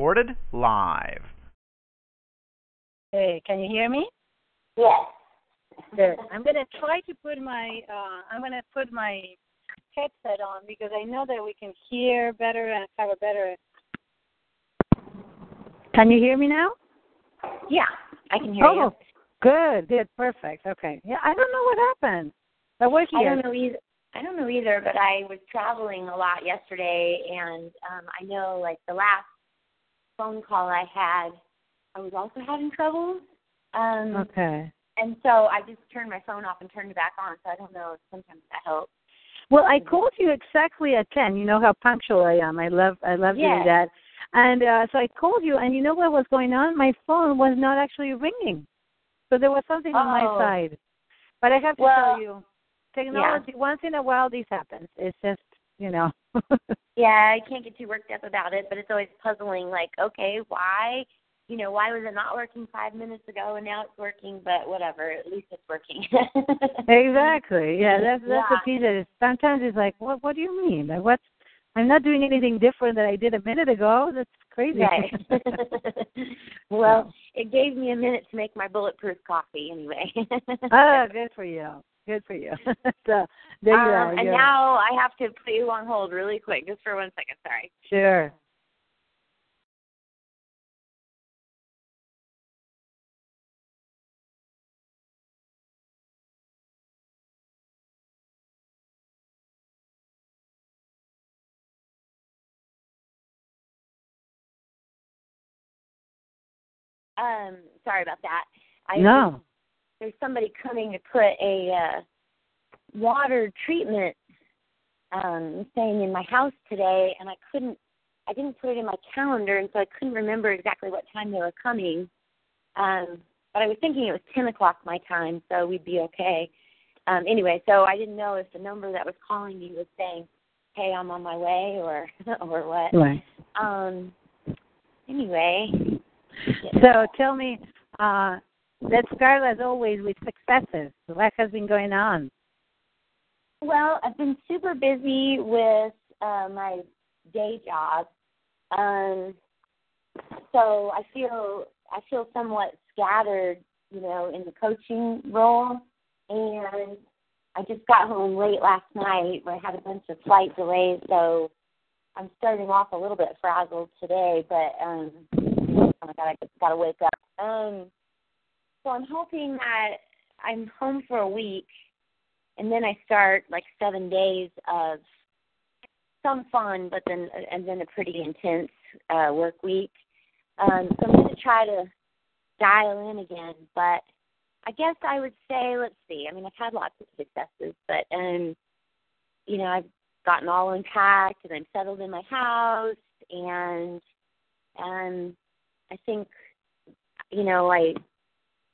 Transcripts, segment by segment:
Recorded live. Hey, can you hear me? Yes. Good. I'm gonna try to put my uh, I'm gonna put my headset on because I know that we can hear better and have a better. Can you hear me now? Yeah, I can hear oh, you. good, good, perfect. Okay. Yeah, I don't know what happened, but we're here. I don't know either. I don't know either, but I was traveling a lot yesterday, and um I know like the last phone call I had, I was also having trouble. Um Okay. And so I just turned my phone off and turned it back on. So I don't know if sometimes that helps. Well, I called you exactly at ten. You know how punctual I am. I love I love doing Yes. that. And uh so I called you, and you know what was going on? My phone was not actually ringing, so there was something on my Oh. side. But I have to Well, tell you, technology. Once in a while, this happens. It's just you know. Yeah, I can't get too worked up about it, but it's always puzzling. Like, okay, why? You know, why was it not working five minutes ago and now it's working? But whatever, at least it's working. exactly. Yeah, that's that's the Yeah. piece that is sometimes it's like, what what do you mean? Like what's I'm not doing anything different than I did a minute ago. That's crazy. Right. well, it gave me a minute to make my bulletproof coffee anyway. oh, good for you. Good for you. so there you are. um, and You're- now I have to put you on hold really quick, just for one second. Sorry. sure. Um, sorry about that. I No. There's somebody coming to put a uh, water treatment um thing in my house today and I couldn't I didn't put it in my calendar and so I couldn't remember exactly what time they were coming. Um but I was thinking it was ten o'clock my time, so we'd be okay. Um anyway, so I didn't know if the number that was calling me was saying, Hey, I'm on my way or or what. Right. Um anyway. So tell me, uh let's start as always with successes. What has been going on? Well, I've been super busy with uh, my day job, um, so I feel I feel somewhat scattered, you know, in the coaching role. And I just got home late last night. Where I had a bunch of flight delays, so I'm starting off a little bit frazzled today. But um, oh my god, I just got to wake up. Um, so I'm hoping that I'm home for a week and then I start like seven days of some fun, but then and then a pretty intense uh, work week. Um, so I'm going to try to dial in again. But I guess I would say, let's see. I mean, I've had lots of successes, but um, you know, I've gotten all unpacked and I'm settled in my house, and um, I think you know I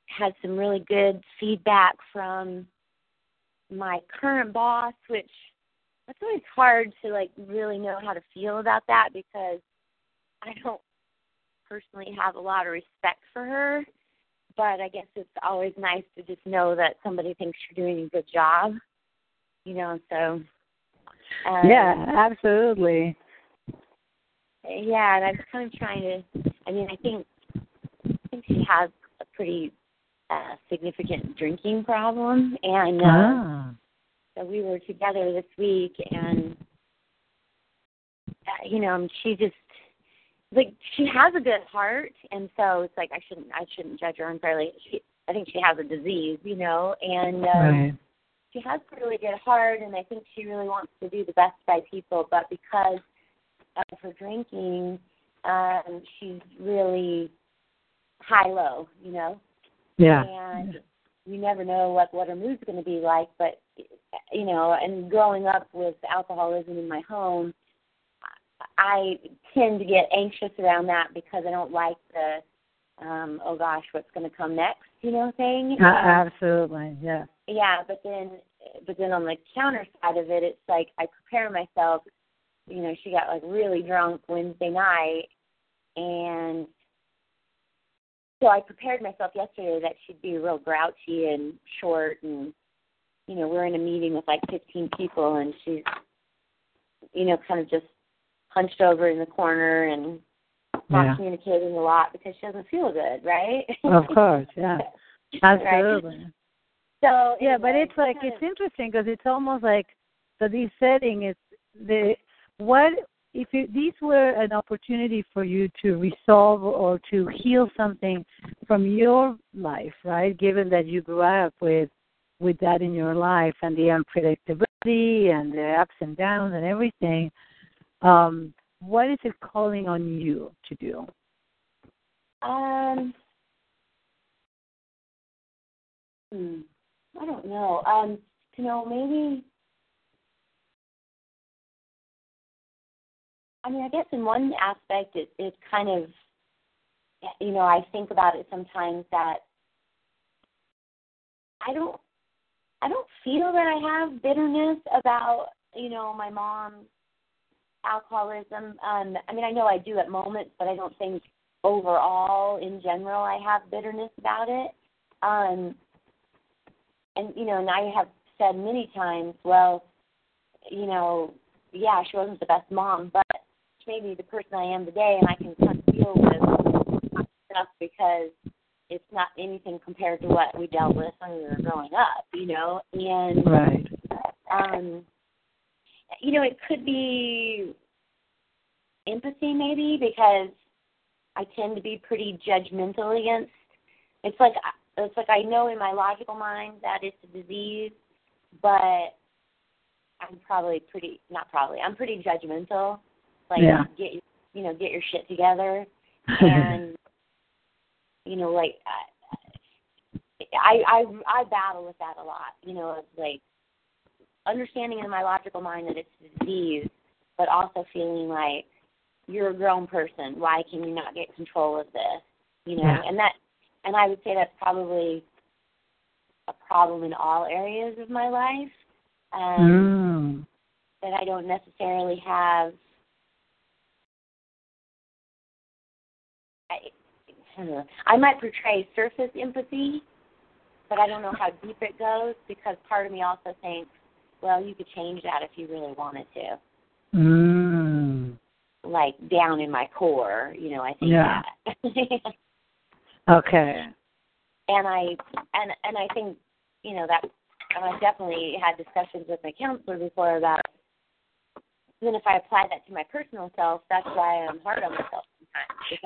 had some really good feedback from my current boss, which it's always hard to like really know how to feel about that because I don't personally have a lot of respect for her. But I guess it's always nice to just know that somebody thinks you're doing a good job. You know, so um, yeah, absolutely. yeah, and I'm kind of trying to. I mean, I think I think she has a pretty uh, significant drinking problem, and uh, Ah. so we were together this week, and uh, you know, she just like she has a good heart, and so it's like I shouldn't I shouldn't judge her unfairly. She I think she has a disease, you know, and um, Right. she has a really good heart and I think she really wants to do the best by people, but because of her drinking, um, she's really high low, you know. Yeah. And you never know what what her mood's going to be like, but you know, and growing up with alcoholism in my home, I tend to get anxious around that because I don't like the um oh gosh what's going to come next you know thing uh, absolutely yeah yeah but then but then on the counter side of it it's like i prepare myself you know she got like really drunk wednesday night and so i prepared myself yesterday that she'd be real grouchy and short and you know we're in a meeting with like fifteen people and she's you know kind of just hunched over in the corner and not yeah. communicating a lot because she doesn't feel good, right? Of course, yeah, absolutely. Right? So yeah, but it's like it's interesting because it's almost like so this setting is the what if these were an opportunity for you to resolve or to heal something from your life, right? Given that you grew up with with that in your life and the unpredictability and the ups and downs and everything, um, what is it calling on you to do? Um, hmm, I don't know. Um, you know, maybe. I mean, I guess in one aspect, it it kind of, you know, I think about it sometimes that I don't, I don't feel that I have bitterness about, you know, my mom alcoholism. Um, I mean, I know I do at moments, but I don't think overall, in general, I have bitterness about it. Um, and you know, and I have said many times, well, you know, yeah, she wasn't the best mom, but made me the person I am today, and I can kind of deal with stuff because it's not anything compared to what we dealt with when we were growing up, you know. And right. um, you know, it could be empathy maybe because I tend to be pretty judgmental against. It's like it's like I know in my logical mind that it's a disease, but I'm probably pretty not probably I'm pretty judgmental. Like yeah. get you know get your shit together, and you know like I I I battle with that a lot. You know it's like understanding in my logical mind that it's a disease, but also feeling like you're a grown person. Why can you not get control of this? You know, yeah. and that, and I would say that's probably a problem in all areas of my life. Um, mm. That I don't necessarily have. I might portray surface empathy, but I don't know how deep it goes because part of me also thinks, well, you could change that if you really wanted to. Mm. Like down in my core, you know, I think yeah. that. okay. And I and and I think, you know, that and I've definitely had discussions with my counselor before about then if I apply that to my personal self, that's why I'm hard on myself.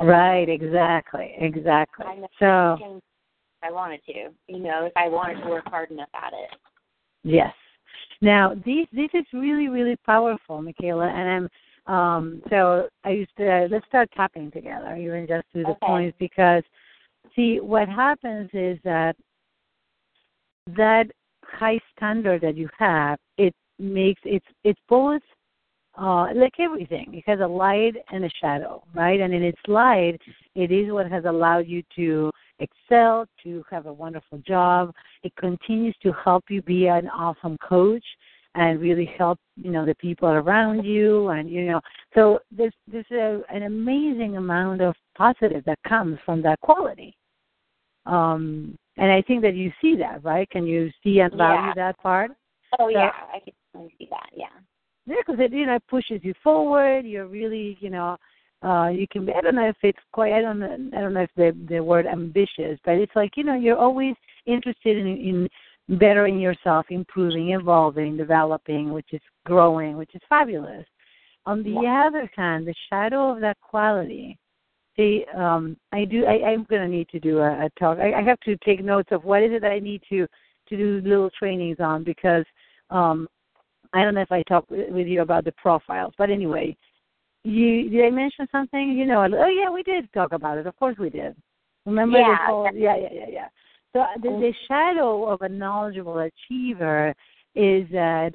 Right, exactly. Exactly. I so I wanted to, you know, if I wanted to work hard enough at it. Yes. Now, this this is really really powerful, Mikaela, and I'm um so I used to uh, let's start tapping together, even just through the okay. points, because see what happens is that that high standard that you have, it makes it's it's both uh, like everything. It has a light and a shadow, right? And in its light, it is what has allowed you to excel, to have a wonderful job. It continues to help you be an awesome coach and really help you know the people around you and you know so there's there's a, an amazing amount of positive that comes from that quality um and i think that you see that right can you see and value yeah. that part oh so, yeah i can see that yeah yeah because it you know pushes you forward. You're really you know uh you can be i don't know if it's quite i don't know i don't know if the the word ambitious but it's like you know you're always interested in in bettering yourself improving evolving developing which is growing which is fabulous. On the yeah. other hand the shadow of that quality see um i do i i'm going to need to do a, a talk. I, I have to take notes of what is it that i need to to do little trainings on because um I don't know if I talked with you about the profiles, but anyway, you did I mention something? You know, oh yeah, we did talk about it. Of course we did. Remember yeah. whole yeah, yeah, yeah, yeah. So uh, the, the shadow of a knowledgeable achiever is that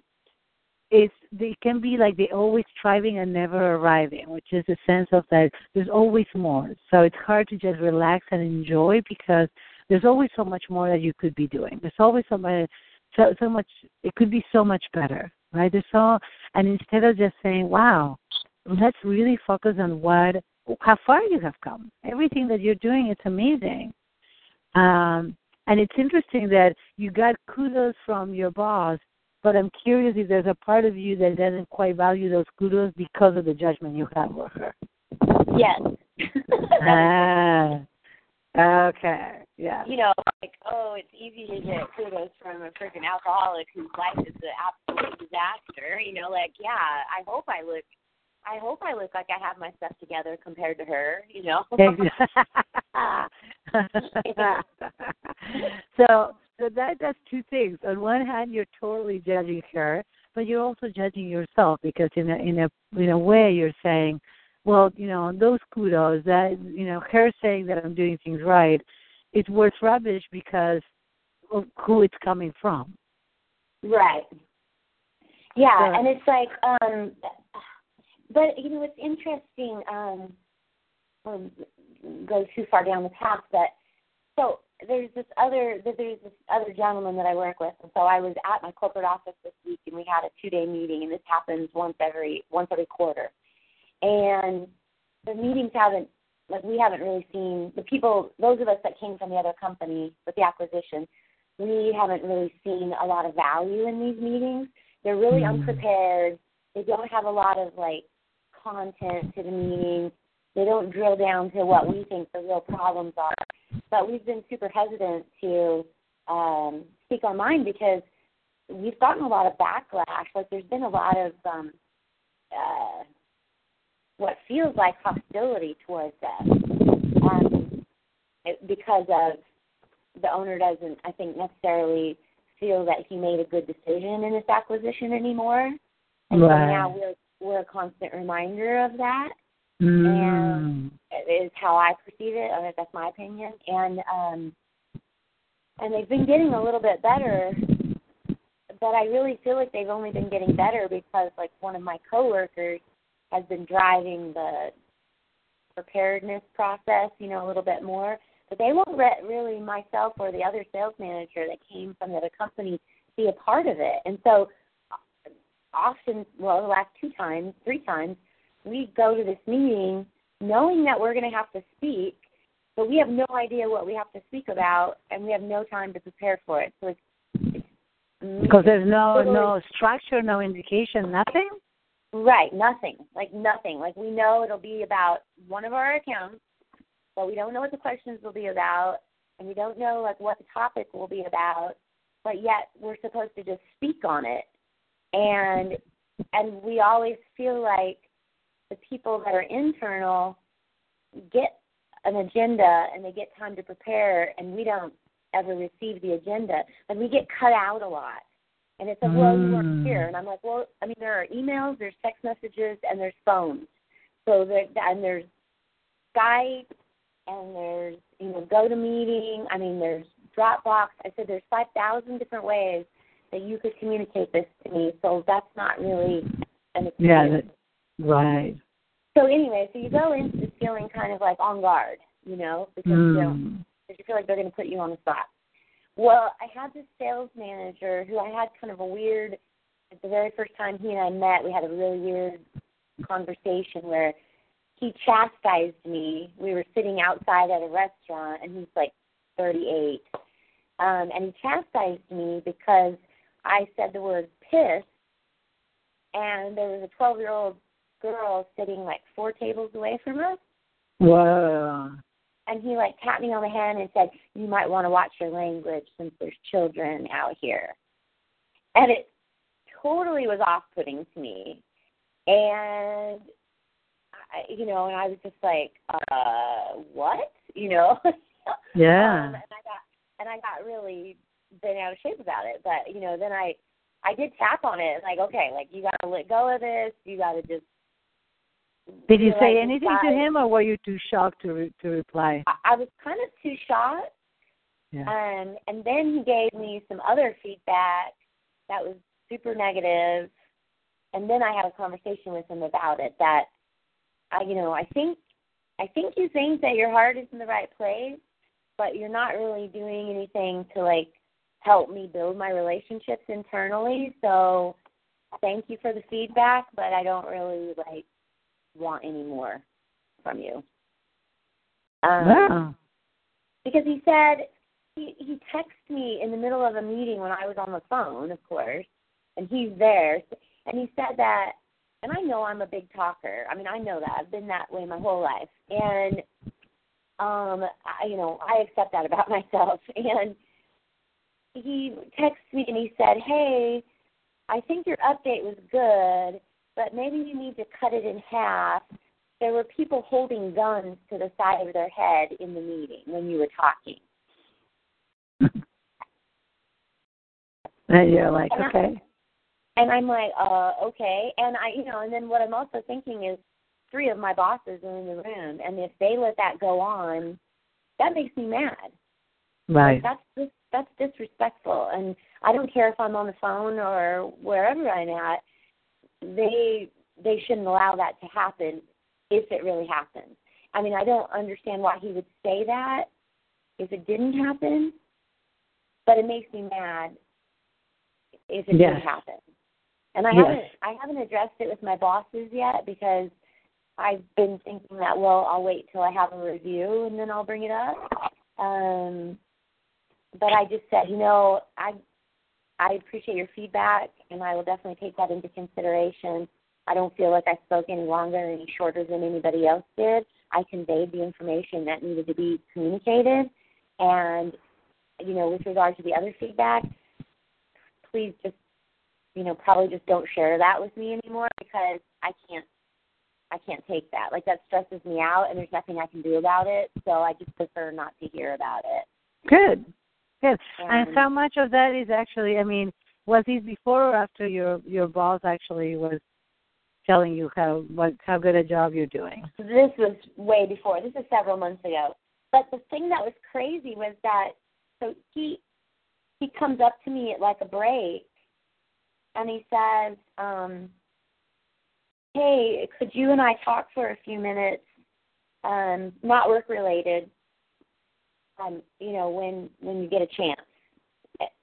it's they can be like they always striving and never arriving, which is a sense of that there's always more. So it's hard to just relax and enjoy because there's always so much more that you could be doing. There's always so much, so so much. It could be so much better, right? So, and instead of just saying, "Wow," let's really focus on what, how far you have come. Everything that you're doing, it's amazing. Um, and it's interesting that you got kudos from your boss but I'm curious if there's a part of you that doesn't quite value those kudos because of the judgment you have for her. Yes. ah, okay. Yeah. You know, like, oh, it's easy to get kudos from a freaking alcoholic whose life is an absolute disaster. You know, like, yeah, I hope I look I hope I look like I have my stuff together compared to her, you know. so so that does two things. On one hand, you're totally judging her, but you're also judging yourself because in a in a in a way you're saying, well, you know, those kudos that you know her saying that I'm doing things right, it's worth rubbish because of who it's coming from. Right. Yeah, so, and it's like, um but you know, it's interesting. Um, um, go too far down the path, but so there's this other there's this other gentleman that I work with, and so I was at my corporate office this week, and we had a two day meeting, and this happens once every once every quarter, and the meetings haven't like we haven't really seen the people those of us that came from the other company with the acquisition, we haven't really seen a lot of value in these meetings. They're really mm-hmm. unprepared. They don't have a lot of like content to the meetings They don't drill down to what we think the real problems are but we've been super hesitant to um, speak our mind because we've gotten a lot of backlash. Like there's been a lot of um, uh, what feels like hostility towards us um, because of the owner doesn't, I think, necessarily feel that he made a good decision in this acquisition anymore. And right. so now we're we're a constant reminder of that. Mm. And it is how I perceive it. I mean, that's my opinion. And um and they've been getting a little bit better, but I really feel like they've only been getting better because like one of my coworkers has been driving the preparedness process, you know, a little bit more. But they won't let really myself or the other sales manager that came from the other company be a part of it. And so uh, often, well, the last two times, three times, we go to this meeting knowing that we're going to have to speak, but we have no idea what we have to speak about, and we have no time to prepare for it. So it's, because there's no no structure, no indication, nothing. Right, nothing. Like nothing. Like we know it'll be about one of our accounts, but we don't know what the questions will be about, and we don't know like what the topic will be about. But yet we're supposed to just speak on it, and and we always feel like the people that are internal get an agenda and they get time to prepare, and we don't ever receive the agenda, and we get cut out a lot. And it's like, mm. well, you weren't here, and I'm like, well, I mean, there are emails, there's text messages, and there's phones. So there, and there's Skype, and there's you know GoToMeeting. I mean, there's Dropbox. I said there's five thousand different ways that you could communicate this to me. So that's not really an excuse. Yeah, that, Right. So anyway, so you go into this feeling kind of like on guard, you know, because mm. you, know, because you feel like they're going to put you on the spot. Well, I had this sales manager who I had kind of a weird. At the very first time he and I met, we had a really weird conversation where he chastised me. We were sitting outside at a restaurant, and he's like 38, um, and he chastised me because I said the word piss, and there was a 12 year old girl sitting like four tables away from us. Wow. And he like tapped me on the hand and said, "You might want to watch your language since there's children out here." And it totally was off-putting to me, and I, you know, and I was just like, "Uh, what?" You know? Yeah. um, and I got and I got really bent out of shape about it, but you know, then I I did tap on it, and like, okay, like you got to let go of this. You got to just did you say anything to him, or were you too shocked to re- to reply? I, I was kind of too shocked. Yeah. Um, and then he gave me some other feedback that was super negative and then I had a conversation with him about it that I you know, I think I think you think that your heart is in the right place, but you're not really doing anything to like help me build my relationships internally. So thank you for the feedback, but I don't really like want any more from you. Um, wow. Because he said he he texted me in the middle of a meeting when I was on the phone, of course, and he's there, and he said that, and I know I'm a big talker. I mean, I know that I've been that way my whole life, and um, I, you know, I accept that about myself. And he texted me and he said, "Hey, I think your update was good, but maybe you need to cut it in half." There were people holding guns to the side of their head in the meeting when you were talking. and you're like, And I- okay. And I'm like, uh, okay. And I, you know, and then what I'm also thinking is three of my bosses are in the room, and if they let that go on, that makes me mad. Right. Like, that's dis- that's disrespectful, and I don't care if I'm on the phone or wherever I'm at. They they shouldn't allow that to happen if it really happens. I mean, I don't understand why he would say that if it didn't happen, but it makes me mad if it Yes. did happen. And I Yes. haven't I haven't addressed it with my bosses yet because I've been thinking that well I'll wait till I have a review and then I'll bring it up. Um, but I just said you know I I appreciate your feedback and I will definitely take that into consideration. I don't feel like I spoke any longer or any shorter than anybody else did. I conveyed the information that needed to be communicated, and you know with regard to the other feedback, please just you know probably just don't share that with me anymore because I can't I can't take that. Like that stresses me out and there's nothing I can do about it. So I just prefer not to hear about it. Good. Good. And how much of that is actually I mean, was this before or after your your boss actually was telling you how what how good a job you're doing? this was way before. This is several months ago. But the thing that was crazy was that so he he comes up to me at like a break and he says, um, Hey, could you and I talk for a few minutes? Um, not work related. Um, you know, when when you get a chance.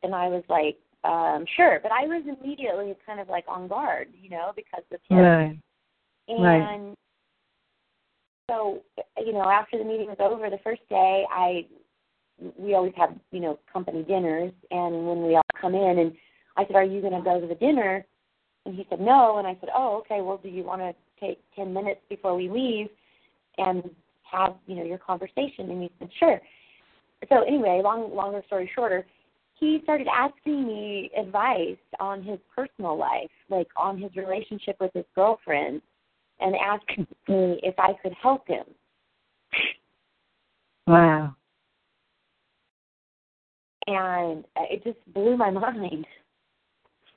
And I was like, um, sure, but I was immediately kind of like on guard, you know, because of him. Right. And Right. so, you know, after the meeting was over, the first day, I we always have you know company dinners, and when we all come in, and I said, "Are you going to go to the dinner?" And he said, "No." And I said, "Oh, okay. Well, do you want to take ten minutes before we leave and have you know your conversation?" And he said, "Sure." So anyway, long longer story shorter, he started asking me advice on his personal life, like on his relationship with his girlfriend, and asking me if I could help him. Wow. And it just blew my mind.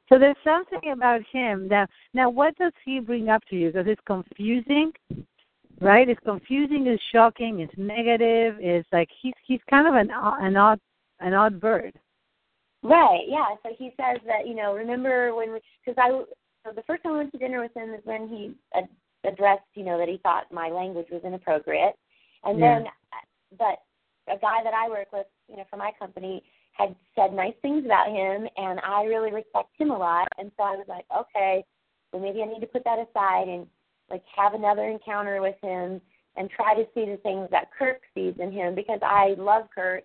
So there's something about him now. Now, what does he bring up to you? Because it's confusing, right? It's confusing. It's shocking. It's negative. It's like he's he's kind of an odd- an odd an odd bird. Right, yeah. So he says that, you know, remember when we, because I, so the first time I went to dinner with him is when he ad- addressed, you know, that he thought my language was inappropriate. And Yeah. then, but a guy that I work with, you know, for my company had said nice things about him, and I really respect him a lot. And so I was like, okay, well maybe I need to put that aside and like have another encounter with him and try to see the things that Kirk sees in him because I love Kirk.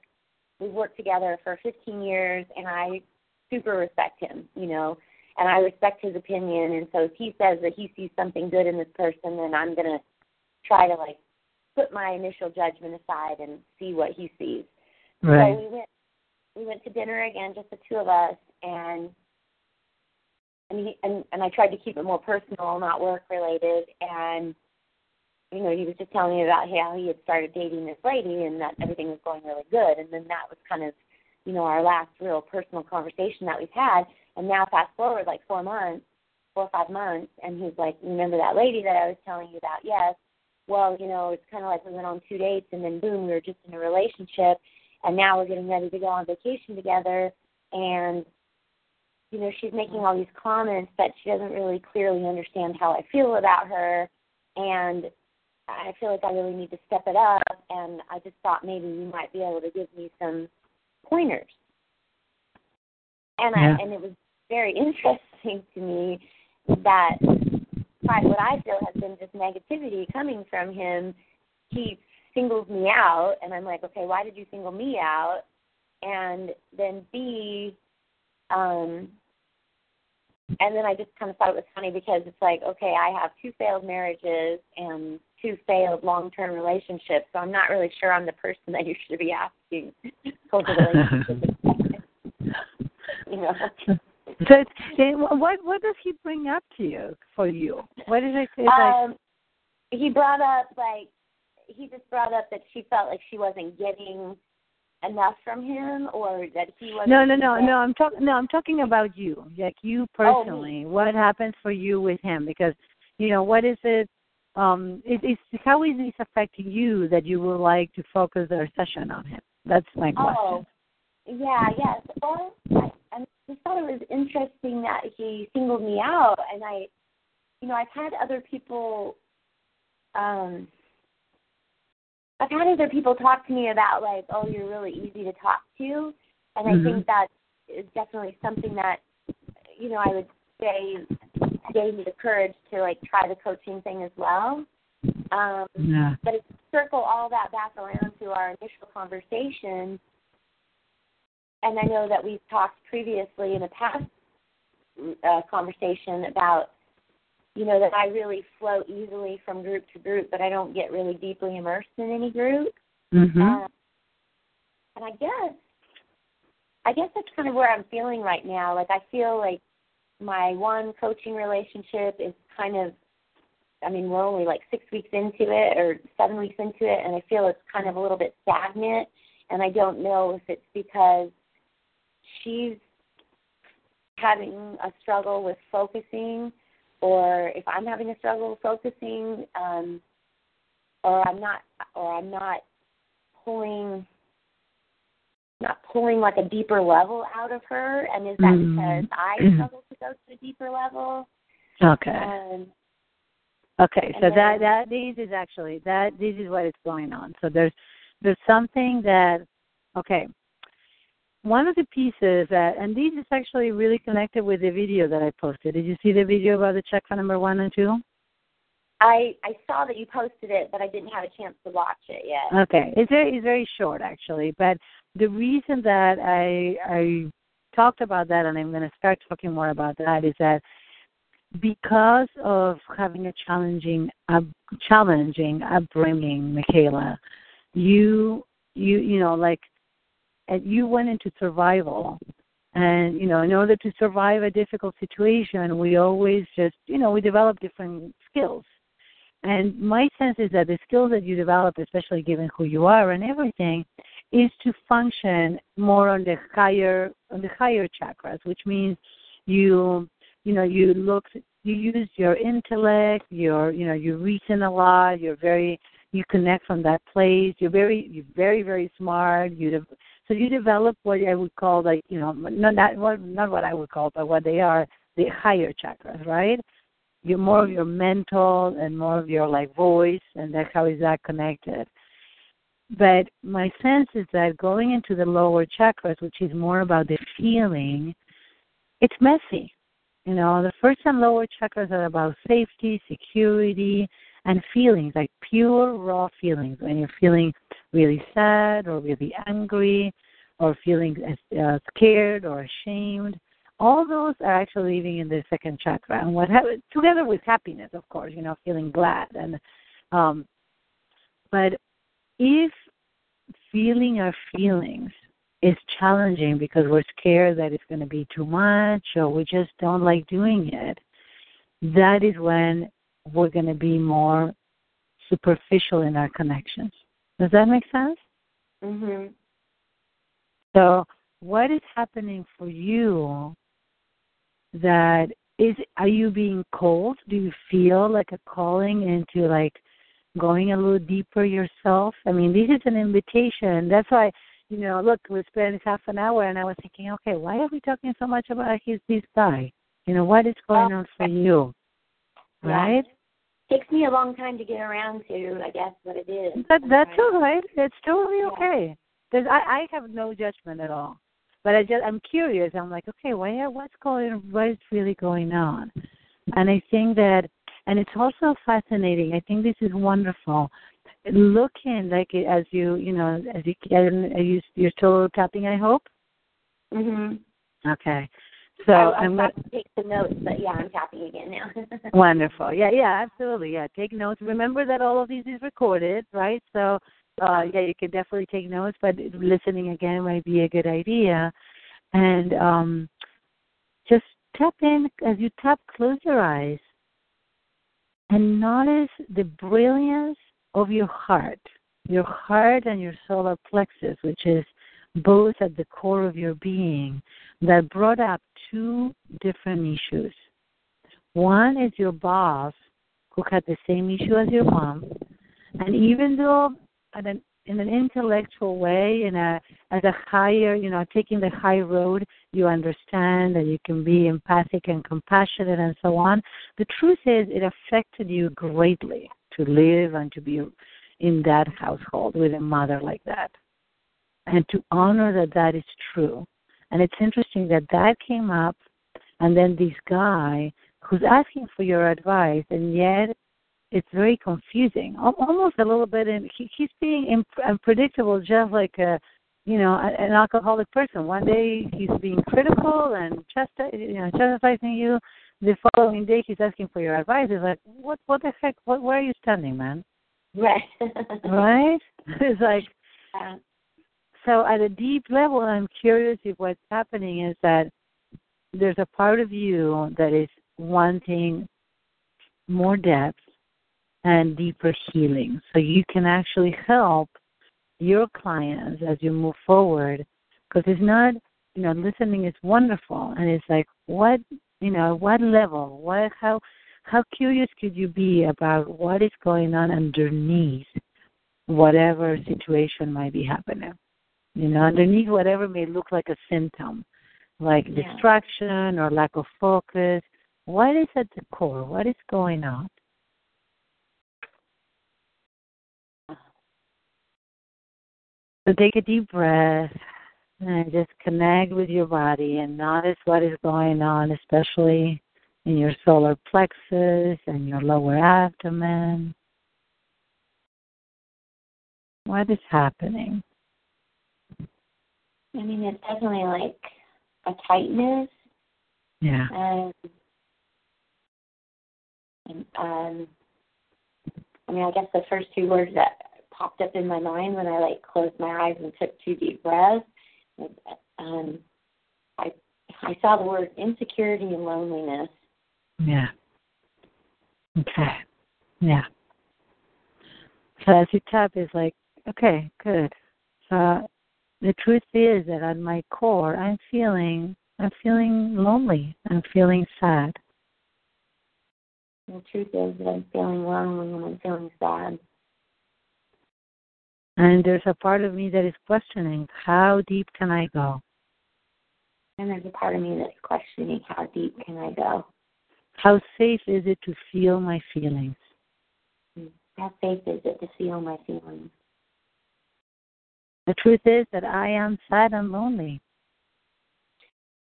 We've worked together for 15 years, and I super respect him, you know, and I respect his opinion. And so if he says that he sees something good in this person, then I'm gonna try to like put my initial judgment aside and see what he sees. So we went we went to dinner again, just the two of us, and and he and, and I tried to keep it more personal, not work related. And you know, he was just telling me about how he had started dating this lady and that everything was going really good. And then that was kind of, you know, our last real personal conversation that we've had. And now fast forward like four months, four or five months, and he's like, remember that lady that I was telling you about? Yes. Well, you know, it's kind of like we went on two dates and then boom, we were just in a relationship, and now we're getting ready to go on vacation together, and you know, she's making all these comments that she doesn't really clearly understand how I feel about her, and I feel like I really need to step it up. And I just thought maybe you might be able to give me some pointers. And Yeah. I and it was very interesting to me that despite what I feel has been just negativity coming from him, he singles me out, and I'm like, okay, why did you single me out? And then B, um, and then I just kind of thought it was funny because it's like, okay, I have two failed marriages and two failed long-term relationships, so I'm not really sure I'm the person that you should be asking for the relationship. you know. So, it's- what what does he bring up to you for you? What is it? It's like, Um, he brought up like he just brought up that she felt like she wasn't getting enough from him, or that he wasn't. no, no, no, no. I'm talking. No, I'm talking about you, like you Oh, personally. what happens for you with him? Because you know, what is it? Um, it, it's how is this affecting you that you would like to focus our session on him? That's my question. Oh, yeah, yes. Well, I, I just thought it was interesting that he singled me out, and I, you know, I've had other people. Um, I've had other people talk to me about like, oh, you're really easy to talk to, and I Mhm. think that is definitely something that, you know, I would say gave me the courage to like try the coaching thing as well. Um, Yeah. but if circle all that back around to our initial conversation, and I know that we've talked previously in a past uh, conversation about, you know, that I really flow easily from group to group, but I don't get really deeply immersed in any group. Mhm. Um, and I guess, I guess that's kind of where I'm feeling right now. Like I feel like my one coaching relationship is kind of, I mean, we're only like six weeks into it or seven weeks into it, and I feel it's kind of a little bit stagnant. And I don't know if it's because she's having a struggle with focusing, or if I'm having a struggle focusing, um, or I'm not, or I'm not pulling not pulling like a deeper level out of her and is that Mm. because I struggle to go to a deeper level? Okay. Um Okay, so And that that this is actually that this is what is going on. So there's there's something that okay. One of the pieces that and this is actually really connected with the video that I posted. Did you see the video about the check for number one and two? I I saw that you posted it but I didn't have a chance to watch it yet. Okay, it's very it's very short actually, but the reason that I I talked about that and I'm going to start talking more about that is that because of having a challenging up, challenging upbringing, Mikaela, you you you know like and you went into survival. And you know in order to survive a difficult situation we always just you know we develop different skills. And my sense is that the skills that you develop especially given who you are and everything is to function more on the higher on the higher chakras which means you you know you look you use your intellect your you know you reason a lot you're very you connect from that place you're very you're very very smart you so you develop what i would call like you know not not what not what i would call but what they are the higher chakras right? You're more of your mental and more of your like voice and that how is that connected. But my sense is that going into the lower chakras which is more about the feeling it's messy. You know, the first and lower chakras are about safety, security, and feelings, like pure raw feelings. When you're feeling really sad or really angry or feeling uh, scared or ashamed, all those are actually living in the second chakra. And what ha- together with happiness, of course, you know, feeling glad. And um, but if feeling our feelings is challenging because we're scared that it's going to be too much or we just don't like doing it, that is when we're going to be more superficial in our connections. Does that make sense? Mhm. So, what is happening for you that is are you being cold? Do you feel like a calling into like going a little deeper yourself? I mean, this is an invitation. That's why you know, look, we spent half an hour, and I was thinking, okay, why are we talking so much about his this guy? You know, what is going on for you, right? Takes me a long time to get around to, I guess, what it is. But that's all right. It's totally okay. Because I, I have no judgment at all. But I just I'm curious. I'm like, okay, why what's going what is really going on? And I think that and it's also fascinating. I think this is wonderful. Looking like it as you you know as you are you you're still tapping. I hope. Mhm. Okay. So I, I'm going to take some notes, but yeah, I'm tapping again now. wonderful. Yeah, yeah, absolutely. Yeah, take notes. Remember that all of these is recorded, right? So uh, yeah, you can definitely take notes, but listening again might be a good idea. And um, just tap in as you tap. Close your eyes and notice the brilliance of your heart, your heart and your solar plexus, which is both at the core of your being, that brought up two different issues. One is your boss, who had the same issue as your mom, and even though at an in an intellectual way, in a as a higher, you know, taking the high road, you understand that you can be empathic and compassionate and so on. The truth is, it affected you greatly to live and to be in that household with a mother like that, and to honor that that is true. And it's interesting that that came up, and then this guy who's asking for your advice, and yet it's very confusing, almost a little bit. And he, he's being unpredictable, just like a, you know, an alcoholic person. One day he's being critical and chasti- you know, chastising you. The following day he's asking for your advice. It's like, what, what the heck? What, where are you standing, man? Right. right. It's like. So at a deep level, I'm curious if what's happening is that there's a part of you that is wanting more depth and deeper healing. So you can actually help your clients as you move forward because it's not, you know, listening is wonderful and it's like what, you know, what level, what how how curious could you be about what is going on underneath whatever situation might be happening? You know, underneath whatever may look like a symptom, like yeah. distraction or lack of focus. What is at the core? What is going on? So take a deep breath and just connect with your body and notice what is going on, especially in your solar plexus and your lower abdomen. What is happening? I mean, it's definitely like a tightness. Yeah. And, and um, I mean, I guess the first two words that popped up in my mind when I like closed my eyes and took two deep breaths. Um, I I saw the word insecurity and loneliness. Yeah. Okay. Yeah. So as you tap is like, okay, good. So the truth is that at my core I'm feeling I'm feeling lonely. I'm feeling sad. The truth is that I'm feeling lonely and I'm feeling sad. And there's a part of me that is questioning how deep can I go? And there's a part of me that's questioning how deep can I go? How safe is it to feel my feelings? How safe is it to feel my feelings? The truth is that I am sad and lonely.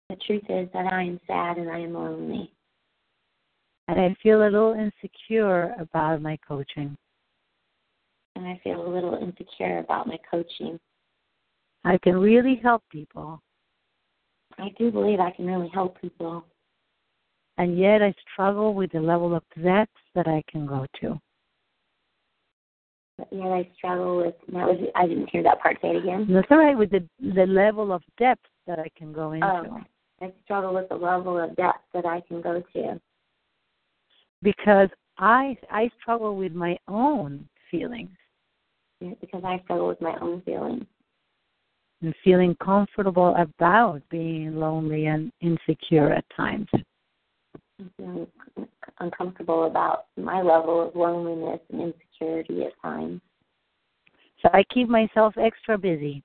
The truth is that I am sad and I am lonely. And I feel a little insecure about my coaching and I feel a little insecure about my coaching. I can really help people. I do believe I can really help people. And yet I struggle with the level of depth that I can go to. But yet I struggle with that was I didn't hear that part. Say it again. That's all right with the the level of depth that I can go oh, into. Oh, I struggle with the level of depth that I can go to. Because I I struggle with my own feelings Yeah, because I struggle with my own feelings. And feeling comfortable about being lonely and insecure at times. feeling uncomfortable about my level of loneliness and insecurity at times. So I keep myself extra busy.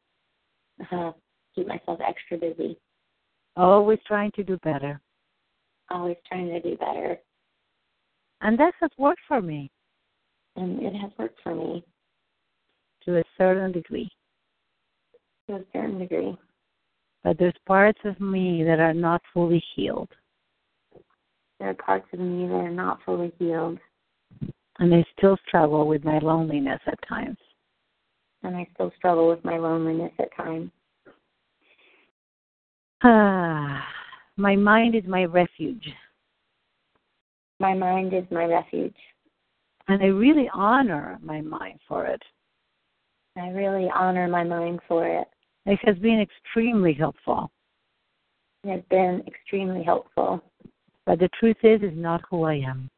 uh, keep myself extra busy. Always trying to do better. Always trying to do better. And that has worked for me. And it has worked for me. To a certain degree. To a certain degree. But there's parts of me that are not fully healed. There are parts of me that are not fully healed. And I still struggle with my loneliness at times. And I still struggle with my loneliness at times. Ah, my mind is my refuge. My mind is my refuge. And I really honor my mind for it. I really honor my mind for it. It has been extremely helpful. It has been extremely helpful. But the truth is, is not who I am.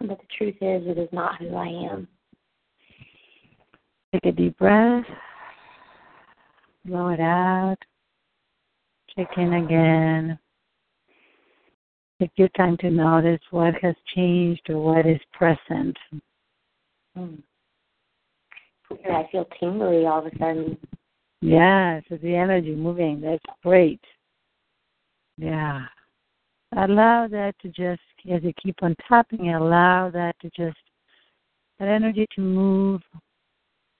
But the truth is, it is not who I am. Take a deep breath. Blow it out. Check in again. Take your time to notice what has changed or what is present. Hmm. I feel tingly all of a sudden. Yeah, so the energy moving. That's great. Yeah. Allow that to just, as you keep on tapping, allow that to just, that energy to move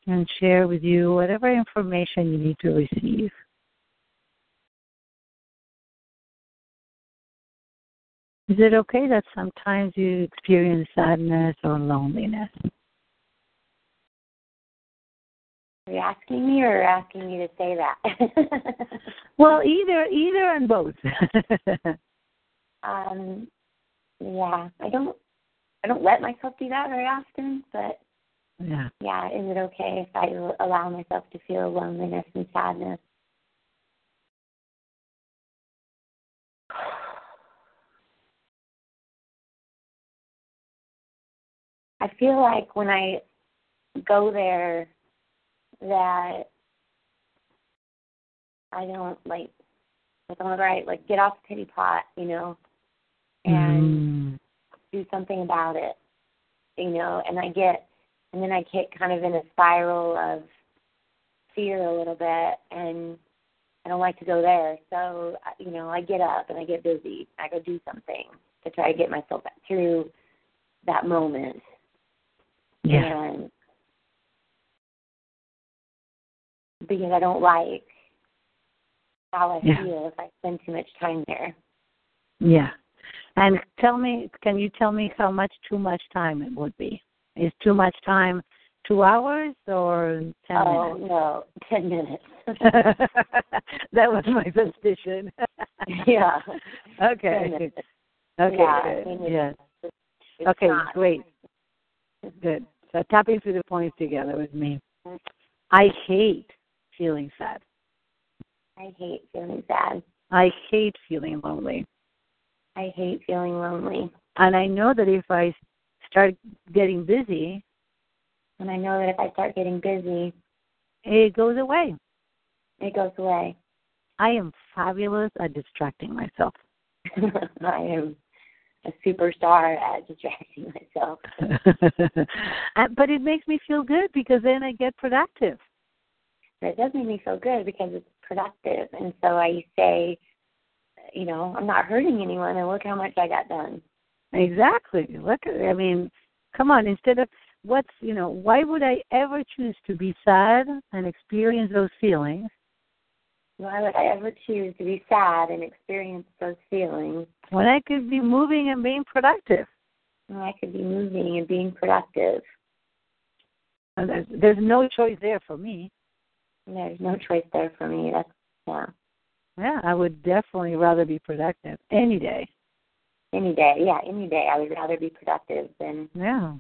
and share with you whatever information you need to receive. Is it okay that sometimes you experience sadness or loneliness? Are you asking me or asking me to say that? well, either either and both. um yeah, I don't I don't let myself do that very often, but yeah. Yeah, is it okay if I allow myself to feel loneliness and sadness? I feel like when I go there that I don't like like I'm right, like get off the pity pot, you know, and mm. do something about it. You know, and I get and then I get kind of in a spiral of fear a little bit and I don't like to go there. So, you know, I get up and I get busy. I go do something to try to get myself through that moment. Yeah. And because I don't like how I yeah. feel if I spend too much time there. Yeah. And tell me, can you tell me how much too much time it would be? Is too much time two hours or ten oh, minutes? Oh, no, ten minutes. that was my suspicion. yeah. Okay. Okay. Yeah, good. I yes. It's, it's okay. not. Great. Good. So tapping through the points together with me. I hate feeling sad. I hate feeling sad. I hate feeling lonely. I hate feeling lonely. And I know that if I start getting busy, and I know that if I start getting busy, it goes away. It goes away. I am fabulous at distracting myself. I am a superstar at distracting myself. but it makes me feel good because then I get productive. It does make me feel good because it's productive. And so I say, you know, I'm not hurting anyone and look how much I got done. Exactly. Look I mean, come on, instead of what's you know, why would I ever choose to be sad and experience those feelings? Why would I ever choose to be sad and experience those feelings? When I could be moving and being productive. When I could be moving and being productive. And there's, there's no choice there for me. There's no choice there for me. That's yeah. Yeah, I would definitely rather be productive any day. Any day, yeah, any day. I would rather be productive than yeah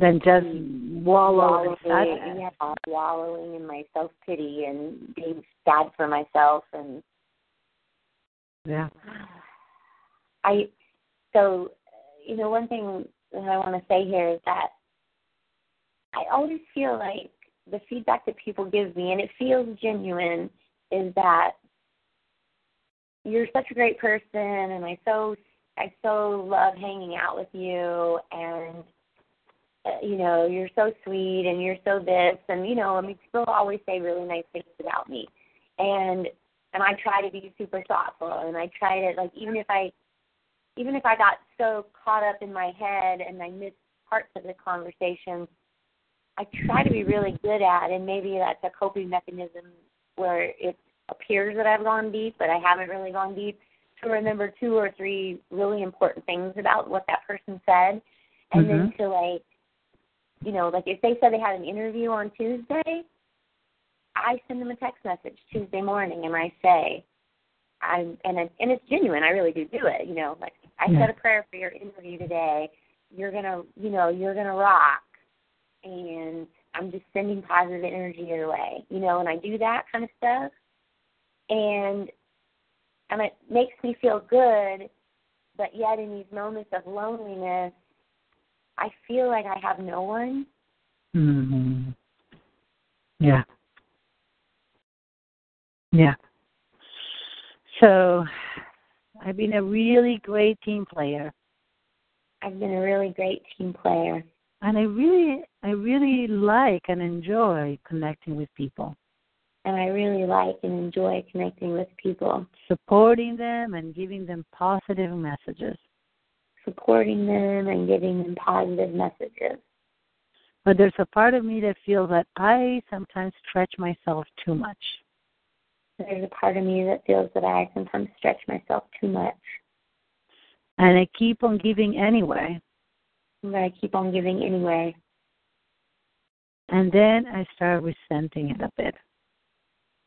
than just mm. wallow wallowing, yeah, wallowing in my self pity and being sad for myself and yeah. I so you know one thing that I want to say here is that I always feel like the feedback that people give me and it feels genuine is that you're such a great person and I so I so love hanging out with you and uh, you know, you're so sweet and you're so this and you know, I mean people always say really nice things about me. And and I try to be super thoughtful and I try to like even if I even if I got so caught up in my head and I missed parts of the conversation, I try to be really good at and maybe that's a coping mechanism where it appears that I've gone deep, but I haven't really gone deep to remember two or three really important things about what that person said and mm-hmm. then to like you know, like if they said they had an interview on Tuesday, I send them a text message Tuesday morning and I say, I'm and and it's genuine. I really do do it. You know, like I yeah. said a prayer for your interview today. You're gonna, you know, you're gonna rock, and I'm just sending positive energy your way. You know, and I do that kind of stuff, and and it makes me feel good. But yet, in these moments of loneliness, I feel like I have no one. Mm-hmm. Yeah. Yeah. So I've been a really great team player. I've been a really great team player. And I really I really like and enjoy connecting with people. And I really like and enjoy connecting with people. Supporting them and giving them positive messages supporting them and giving them positive messages. But there's a part of me that feels that I sometimes stretch myself too much. There's a part of me that feels that I sometimes stretch myself too much. And I keep on giving anyway. But I keep on giving anyway. And then I start resenting it a bit.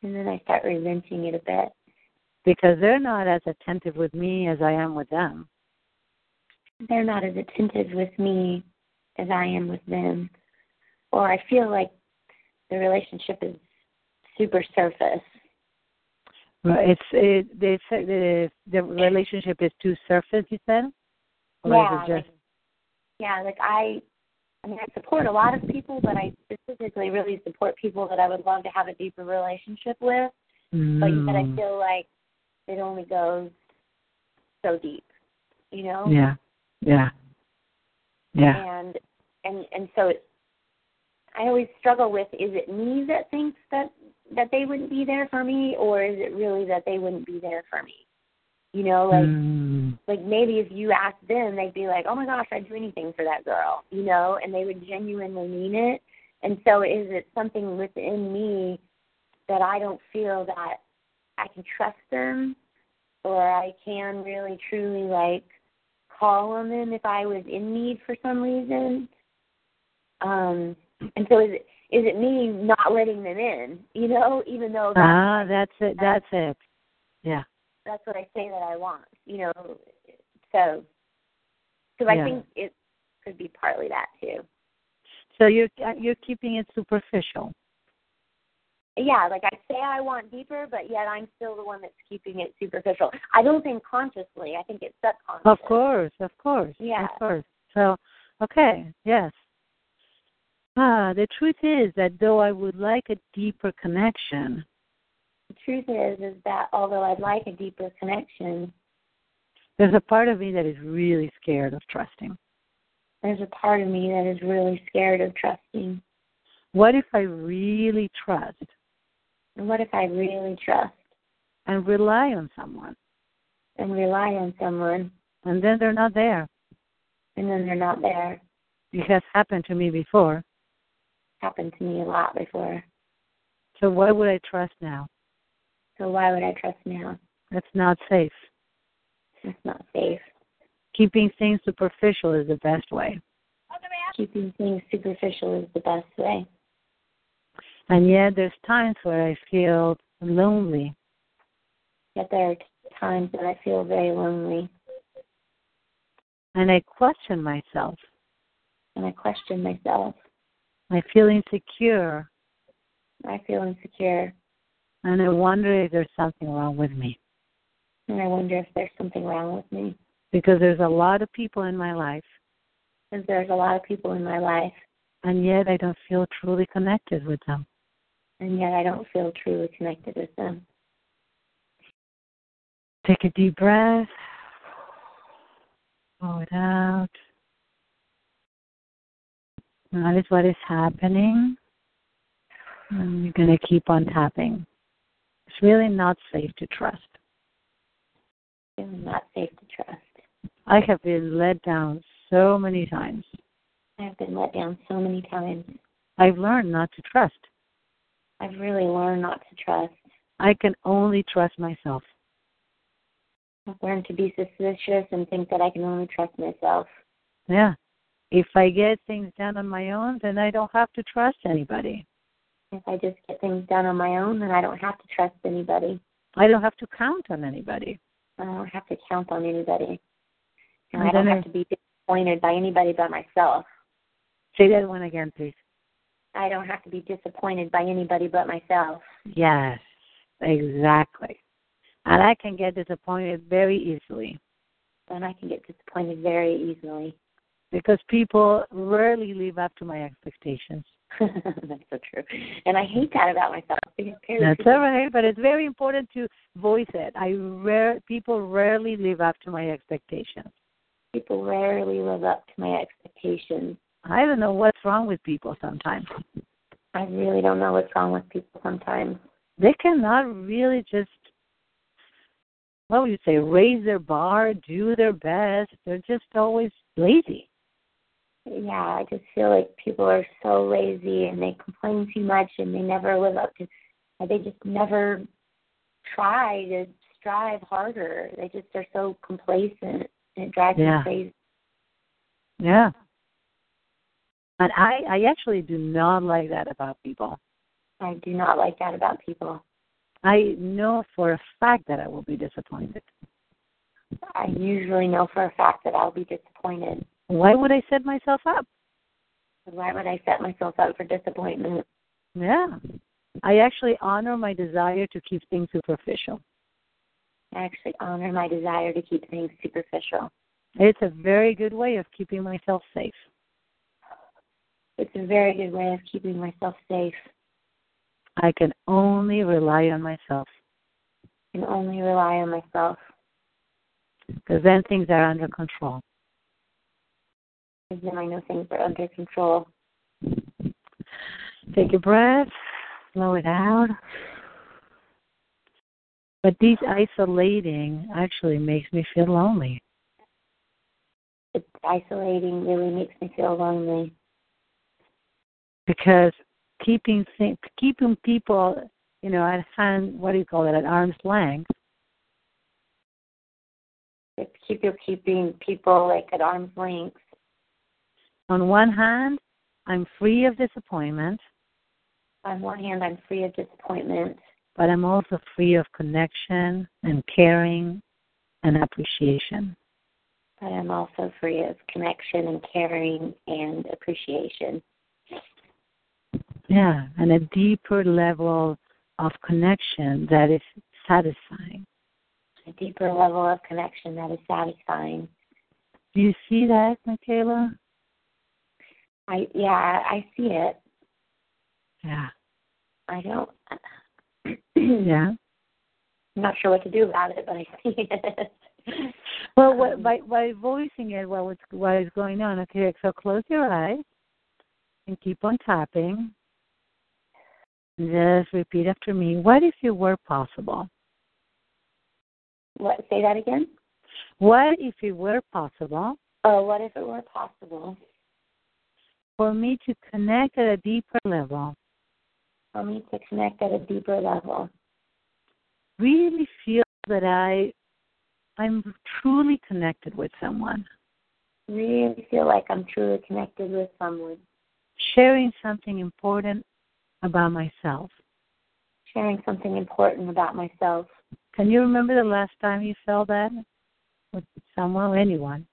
And then I start resenting it a bit. Because they're not as attentive with me as I am with them they're not as attentive with me as I am with them. Or I feel like the relationship is super surface. Well, it's it, they said the the relationship is too surface. You said, or yeah, just... yeah. Like I, I mean, I support a lot of people, but I specifically really support people that I would love to have a deeper relationship with. Mm. But yet I feel like it only goes so deep. You know? Yeah. Yeah. Yeah. And and and so it, I always struggle with is it me that thinks that that they wouldn't be there for me or is it really that they wouldn't be there for me? You know, like mm. like maybe if you ask them they'd be like, "Oh my gosh, I'd do anything for that girl." You know, and they would genuinely mean it. And so is it something within me that I don't feel that I can trust them or I can really truly like call on them if I was in need for some reason. Um, and so is it is it me not letting them in? You know, even though that's ah, that's it. That's it. Yeah. That's what I say that I want. You know, so so yeah. I think it could be partly that too. So you're you're keeping it superficial yeah, like I say I want deeper, but yet I'm still the one that's keeping it superficial. I don't think consciously. I think it's subconscious. Of course, of course. Yeah. Of course. So, okay, yes. Ah, the truth is that though I would like a deeper connection, truth is is that although I'd like a deeper connection, there's a part of me that is really scared of trusting. There's a part of me that is really scared of trusting. What if I really trust and what if I really trust? And rely on someone. And rely on someone. And then they're not there. And then they're not there. It has happened to me before. Happened to me a lot before. So why would I trust now? So why would I trust now? That's not safe. That's not safe. Keeping things superficial is the best way. Keeping things superficial is the best way. And yet there's times where I feel lonely. Yet there are times that I feel very lonely. And I question myself. And I question myself. I feel insecure. I feel insecure. And I wonder if there's something wrong with me. And I wonder if there's something wrong with me. Because there's a lot of people in my life. Because there's a lot of people in my life. And yet I don't feel truly connected with them and yet I don't feel truly connected with them. Take a deep breath. Blow it out. That is what is happening. And you're going to keep on tapping. It's really not safe to trust. It's not safe to trust. I have been let down so many times. I've been let down so many times. I've learned not to trust. I've really learned not to trust. I can only trust myself. I've learned to be suspicious and think that I can only trust myself. Yeah. If I get things done on my own, then I don't have to trust anybody. If I just get things done on my own, then I don't have to trust anybody. I don't have to count on anybody. I don't have to count on anybody. And I I don't don't have to be disappointed by anybody but myself. Say that one again, please. I don't have to be disappointed by anybody but myself. Yes, exactly. And I can get disappointed very easily And I can get disappointed very easily. Because people rarely live up to my expectations. That's so true. And I hate that about myself. That's all right, but it's very important to voice it. I rare people rarely live up to my expectations. People rarely live up to my expectations. I don't know what's wrong with people sometimes. I really don't know what's wrong with people sometimes. They cannot really just what would you say, raise their bar, do their best. They're just always lazy. Yeah, I just feel like people are so lazy and they complain too much and they never live up to uh, they just never try to strive harder. They just are so complacent. And it drives Yeah. me crazy. Yeah. And I, I actually do not like that about people. I do not like that about people. I know for a fact that I will be disappointed. I usually know for a fact that I'll be disappointed. Why would I set myself up? Why would I set myself up for disappointment? Yeah. I actually honor my desire to keep things superficial. I actually honor my desire to keep things superficial. It's a very good way of keeping myself safe. It's a very good way of keeping myself safe. I can only rely on myself I can only rely on myself. because then things are under control. Because then I know things are under control. Take a breath, slow it out. But these isolating actually makes me feel lonely. It's isolating really makes me feel lonely. because keeping keeping people, you know, at hand, what do you call it, at arm's length, It's keep you keeping people like at arm's length. On one hand, I'm free of disappointment, On one hand, I'm free of disappointment, but I'm also free of connection and caring and appreciation. but I'm also free of connection and caring and appreciation. Yeah, and a deeper level of connection that is satisfying. A deeper level of connection that is satisfying. Do you see that, Mikaela? I yeah, I see it. Yeah. I don't. Yeah. I'm not sure what to do about it, but I see it. Well, what, um, by by voicing it, what was what is going on? Okay, so close your eyes and keep on tapping. Just repeat after me. What if it were possible? What? Say that again. What if it were possible Oh, what if it were possible for me to connect at a deeper level? for me to connect at a deeper level? Really feel that I I'm truly connected with someone, Really feel like I'm truly connected with someone, sharing something important about myself. sharing something important about myself. Can you remember the last time you felt that with someone or anyone?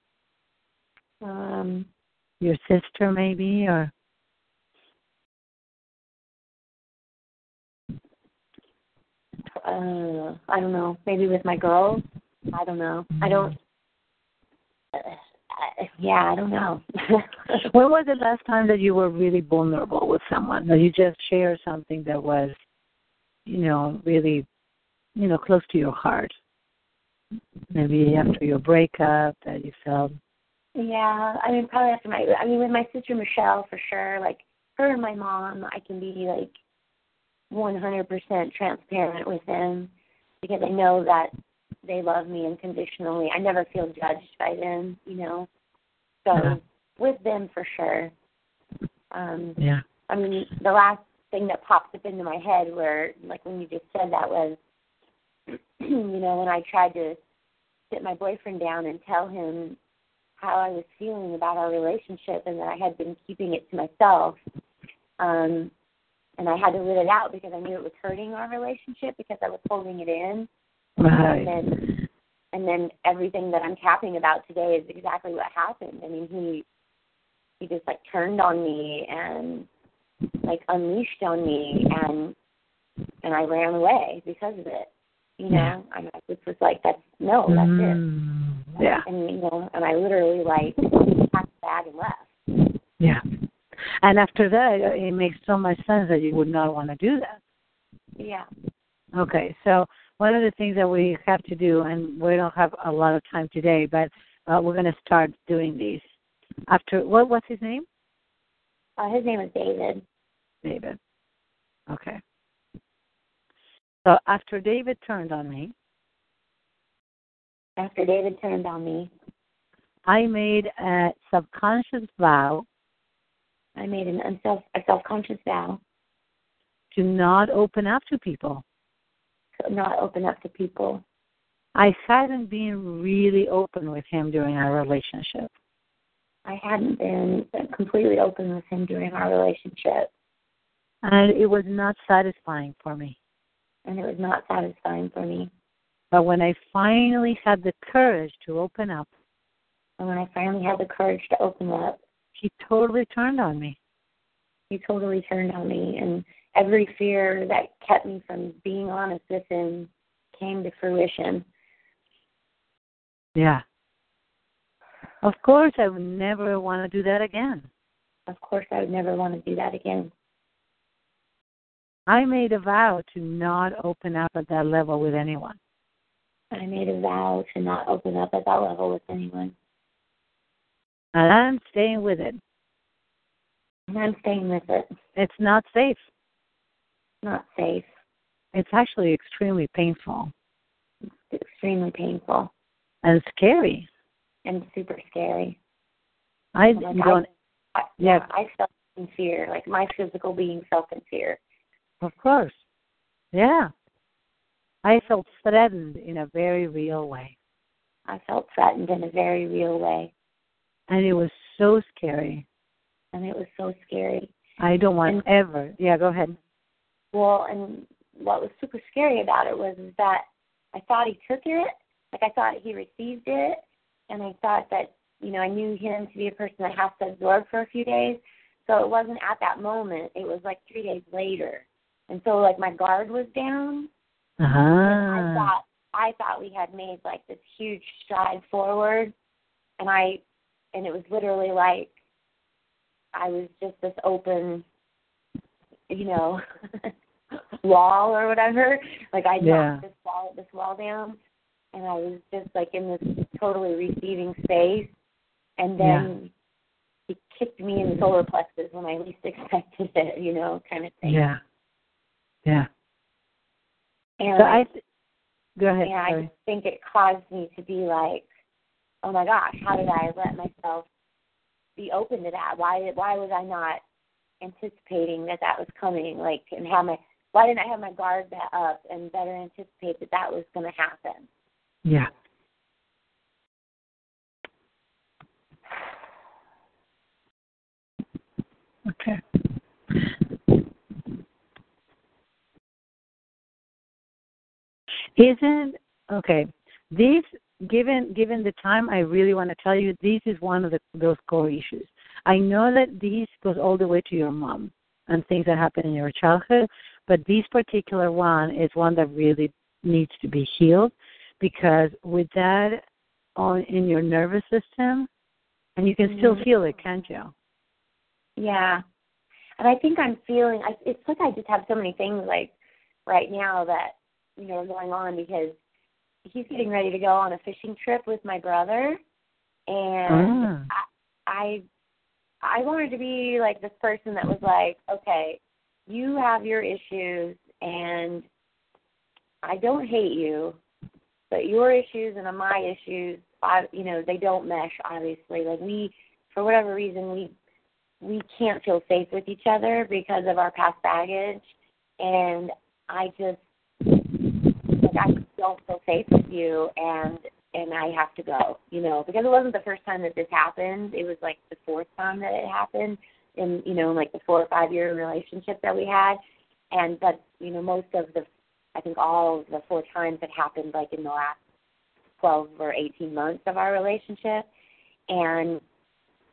Um, Your sister, maybe, or uh, I don't know. Maybe with my girls. I don't know. I don't. Uh, I, yeah, I don't know. when was the last time that you were really vulnerable with someone? That you just shared something that was, you know, really, you know, close to your heart. Maybe after your breakup, that you felt Yeah, I mean, probably after my, I mean, with my sister Michelle for sure. Like her and my mom, I can be like 100% transparent with them because I know that they love me unconditionally. I never feel judged by them, you know. So Uh-huh. with them for sure. Um Yeah. I mean, the last thing that popped up into my head where like when you just said that was you know, when I tried to sit my boyfriend down and tell him how I was feeling about our relationship and that I had been keeping it to myself. Um and I had to let it out because I knew it was hurting our relationship because I was holding it in. Right. And then and then everything that I'm tapping about today is exactly what happened. I mean, he he just like turned on me and like unleashed on me and and I ran away because of it. You know. I just was like, that's no, that's it. Yeah. And you know, and I literally like packed the bag and left. Yeah. And after that, it makes so much sense that you would not want to do that. Yeah. Okay, so one of the things that we have to do, and we don't have a lot of time today, but uh, we're going to start doing these. After what? What's his name? Uh, his name is David. David. Okay. So after David turned on me, After David turned on me, I made a subconscious vow I made an unself a self conscious vow to not open up to people. to not open up to people. I hadn't been really open with him during our relationship. I hadn't been completely open with him during our relationship, And it was not satisfying for me. and it was not satisfying for me. But when I finally had the courage to open up, And when I finally had the courage to open up, he totally turned on me. he totally turned on me, and every fear that kept me from being honest with him came to fruition. Yeah. Of course, I would never want to do that again. Of course, I would never want to do that again. I made a vow to not open up at that level with anyone. I made a vow to not open up at that level with anyone, And I'm staying with it. and I'm staying with it. It's not safe. Not safe. It's actually extremely painful It's extremely painful and scary. and super scary. I Like, don't, I, Yeah. I felt in fear. Like my physical being felt in fear. of course. Yeah. I felt threatened in a very real way. I felt threatened in a very real way, And it was so scary. and it was so scary. I don't want And- ever. Yeah, go ahead. Well, and what was super scary about it was is that I thought he took it, like I thought he received it, and I thought that you know I knew him to be a person that has to absorb for a few days. So it wasn't at that moment; it was like three days later, and so like my guard was down. I uh-huh. thought I thought we had made like this huge stride forward, and I, and it was literally like I was just this open, you know, wall or whatever. Like I knocked Yeah. this wall this wall down, and I was just like in this totally receiving space, and then he kicked me in the solar plexus when I least expected it, you know, kind of thing. Yeah. Yeah. And So I. Th- go ahead. and I sorry. just think it caused me to be like, oh my gosh, how did I let myself be open to that? Why why was I not anticipating that that was coming? Like, and how my why didn't I have my guard up and better anticipate that that was going to happen? Yeah. Okay. Isn't okay. These given given the time, I really want to tell you this is one of the, those core issues. I know that this goes all the way to your mom and things that happen in your childhood, but this particular one is one that really needs to be healed because with that on in your nervous system, and you can still Mhm. feel it, can't you? Yeah, and I think I'm feeling. I, it's like I just have so many things like right now that you know are going on because he's getting ready to go on a fishing trip with my brother, and ah. I, I I wanted to be like this person that was like, okay, you have your issues and I don't hate you, but your issues and my issues, I, you know, they don't mesh. Obviously, like we, for whatever reason, we we can't feel safe with each other because of our past baggage, and I just don't feel safe with you, and and I have to go, you know, because it wasn't the first time that this happened. It was like the fourth time that it happened in, you know, like the four or five year relationship that we had. And but, you know, most of the I think all of the four times it happened like in the last twelve or eighteen months of our relationship. And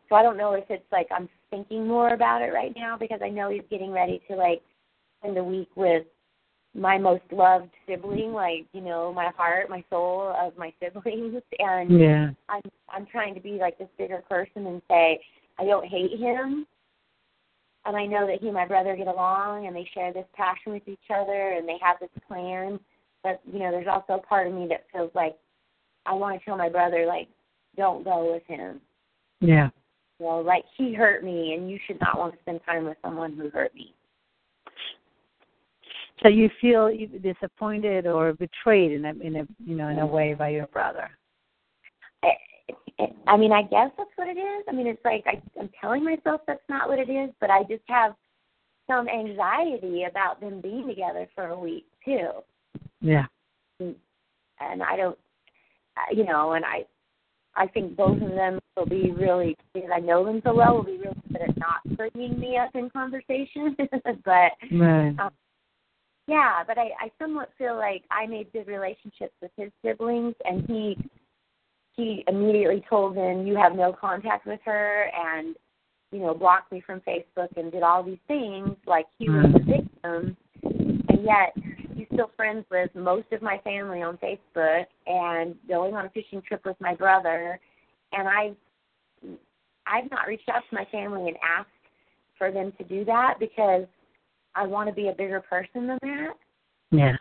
so I don't know if it's like I'm thinking more about it right now because I know he's getting ready to like spend a week with my most loved sibling, like you know, my heart, my soul of my siblings, and yeah. I'm I'm trying to be like this bigger person and say I don't hate him, and I know that he and my brother get along and they share this passion with each other and they have this plan. But you know, there's also a part of me that feels like I want to tell my brother like, don't go with him. Yeah. Well, like he hurt me, and you should not want to spend time with someone who hurt me. So you feel disappointed or betrayed in a in a you know in a way by your brother. I, I mean, I guess that's what it is. I mean, it's like I, I'm telling myself that's not what it is, but I just have some anxiety about them being together for a week too. Yeah. Mm, and I don't, uh, you know, and I, I think both of them will be really because I know them so well. Will be really good at not bringing me up in conversation, but right. um, yeah, but I, I somewhat feel like I made good relationships with his siblings, and he he immediately told them, "You have no contact with her," and you know blocked me from Facebook and did all these things like he was the mm-hmm. victim, and yet he's still friends with most of my family on Facebook and going on a fishing trip with my brother, and I I've not reached out to my family and asked for them to do that because I want to be a bigger person than that. Yeah.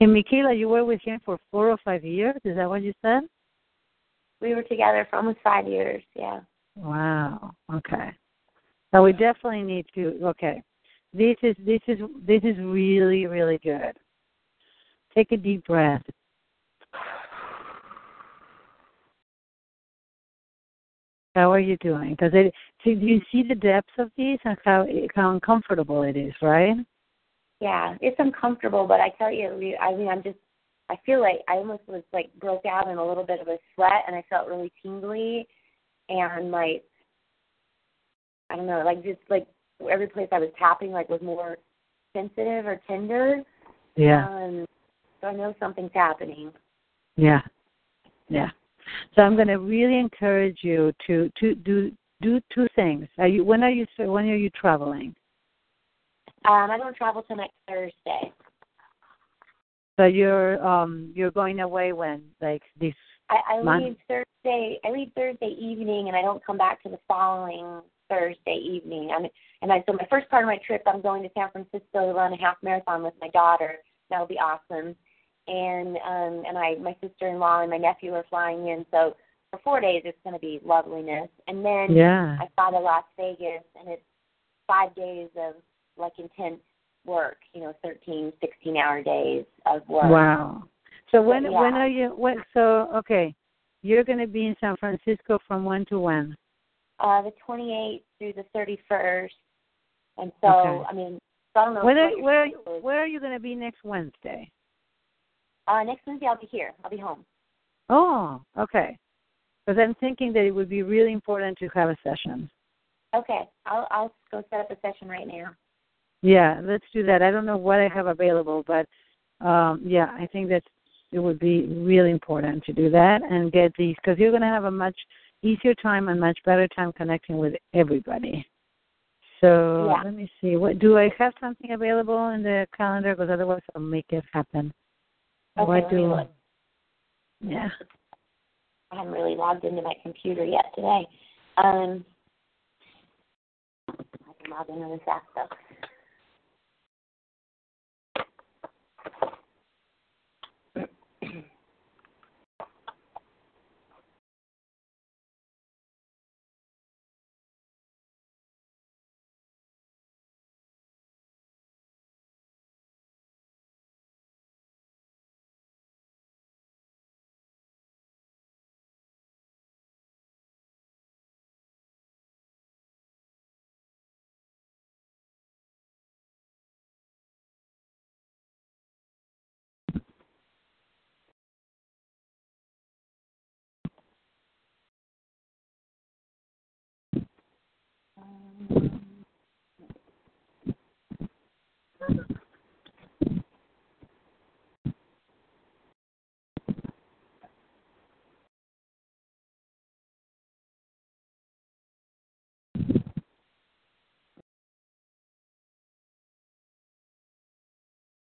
And Mikaela, you were with him for four or five years. Is that what you said? We were together for almost five years. Yeah. Wow. Okay. So we definitely need to. Okay. This is this is this is really really good. Take a deep breath. How are you doing? Because it, do you see the depths of these and how how uncomfortable it is, right? Yeah, it's uncomfortable, but I tell you, I mean, I'm just, I feel like I almost was like broke out in a little bit of a sweat, and I felt really tingly, and like, I don't know, like just like every place I was tapping like was more sensitive or tender. Yeah. Um, so I know something's happening. Yeah. Yeah. So I'm going to really encourage you to to do do two things. Are you when are you when are you traveling? Um, I don't travel till next Thursday. So you're um you're going away when like this I, I month? leave Thursday. I leave Thursday evening, and I don't come back to the following Thursday evening. I'm, and I so my first part of my trip, I'm going to San Francisco to run a half marathon with my daughter. That'll be awesome and um and I my sister in law and my nephew are flying in so for four days it's gonna be loveliness. And then yeah. I fly to Las Vegas and it's five days of like intense work, you know, thirteen, sixteen hour days of work. Wow. So when yeah. when are you when so okay. You're gonna be in San Francisco from when to when? Uh the twenty eighth through the thirty first. And so Okay. I mean so I don't know Where what where where are you gonna be next Wednesday? Uh next Wednesday I'll be here. I'll be home. Oh, okay. Because I'm thinking that it would be really important to have a session. Okay. I'll I'll go set up a session right now. Yeah, let's do that. I don't know what I have available, but um yeah, I think that it would be really important to do that and get these because you're going to have a much easier time and much better time connecting with everybody. So Yeah. let me see. What do I have something available in the calendar? Because otherwise, I'll make it happen. Okay, what do? Yeah. I haven't really logged into my computer yet today. Um, I can log into this app though.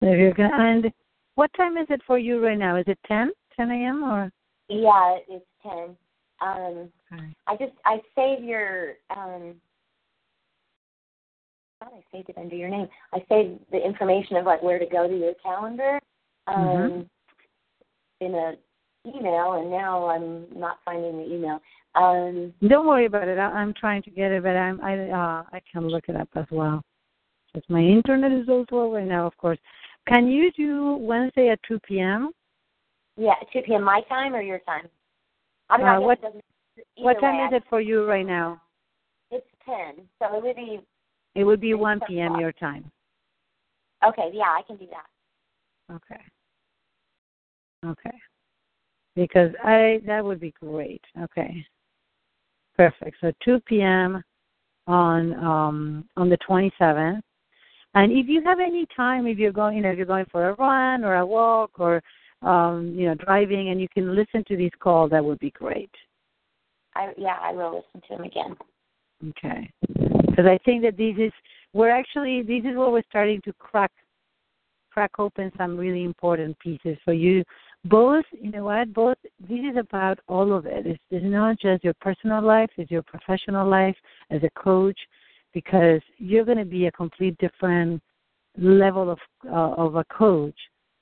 If you're gonna, and what time is it for you right now? Is it 10, 10 a.m. or? Yeah, it's 10. Um, right. I just I save your um, I thought I saved it under your name. I saved the information of like where to go to your calendar, um, Mhm. in a email, and now I'm not finding the email. Um, Don't worry about it. I, I'm trying to get it, but I'm I uh I can look it up as well. Because my internet is so slow right now, of course. Can you do Wednesday at two p.m.? yeah, two p.m. my time or your time. I mean, Uh, what-. What time is it for you right now? It's ten, so it would be It would be 1 p.m. your time. okay. Yeah, I can do that. Okay. Okay. Because I that would be great. Okay. Perfect. So 2 p.m. on um on the 27th. And if you have any time, if you're going, you know, if you're going for a run or a walk or um, you know, driving, and you can listen to these calls, that would be great. I yeah, I will listen to them again. Okay. Because I think that this is we're actually this is where we're starting to crack crack open some really important pieces for you. Both, you know what? Both. This is about all of it. It's, it's not just your personal life; it's your professional life as a coach, because you're going to be a complete different level of uh, of a coach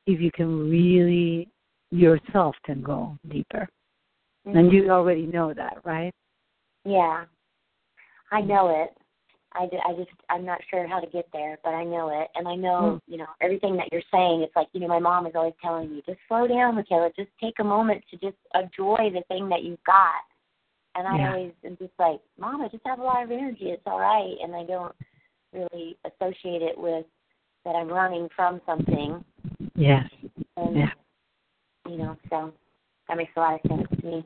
if you can really yourself can go deeper. And you already know that, right? Yeah, I mm. know it. I, I just I'm not sure how to get there, but I know it, and I know mm. you know everything that you're saying. It's like you know my mom is always telling me, just slow down, Mikaela. Just take a moment to just enjoy the thing that you've got. And I Yeah. always am just like, Mom, I just have a lot of energy. It's all right, and I don't really associate it with that I'm running from something. Yes. And Yeah. you know, so that makes a lot of sense to me.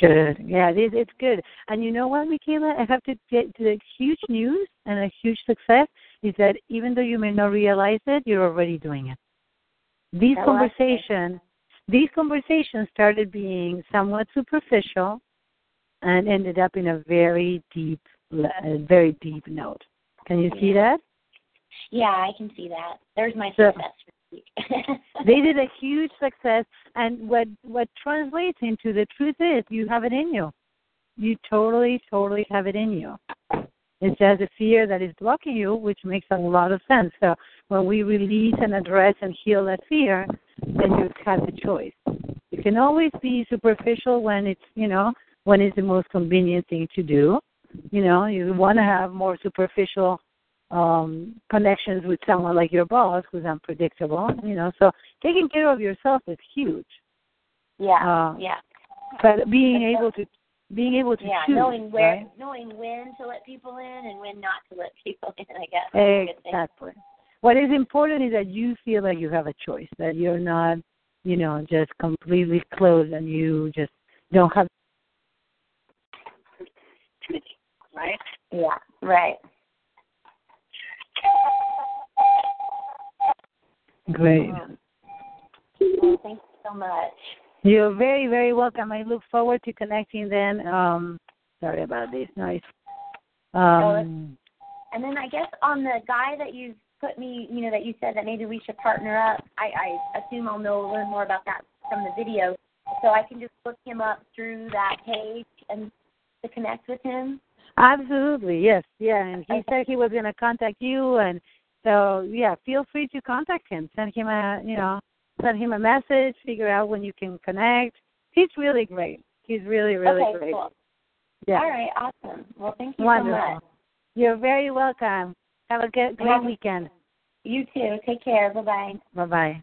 Good. Yeah, it is, it's good. And you know what, Mikaela? I have to get to the huge news and a huge success is that even though you may not realize it, you're already doing it. These oh, I like it. conversations, these conversations started being somewhat superficial and ended up in a very deep, very deep note. Can you see that? Yeah, I can see that. There's my So- success week. they did a huge success and what what translates into the truth is you have it in you. You totally totally have it in you. It's just a fear that is blocking you which makes a lot of sense. So when we release and address and heal that fear then you have the choice. You can always be superficial when it's you know when it's the most convenient thing to do. You know you want to have more superficial um connections with someone like your boss who's unpredictable you know so taking care of yourself is huge yeah, Uh, yeah, but being able to being able to yeah. choose Knowing where, right? knowing when to let people in and when not to let people in. I guess. That's a good thing. exactly what is important is that you feel like you have a choice that you're not you know just completely closed and you just don't have right Yeah, right. Great well, thank you so much. You're very, very welcome. I look forward to connecting then. Um, sorry about this noise. Um, And then I guess on the guy that you put me, you know, that you said that maybe we should partner up. I, I assume I'll know learn more about that from the video, so I can just look him up through that page and to connect with him. Absolutely, yes, yeah. And he said he was going to contact you, and so yeah, feel free to contact him. Send him a, you know, send him a message. Figure out when you can connect. He's really great. He's really, really okay, great. cool. Yeah, All right, awesome. Well, thank you wonderful. so much. You're very welcome. Have a good, great Have weekend. You too. Take care. Bye bye. Bye bye.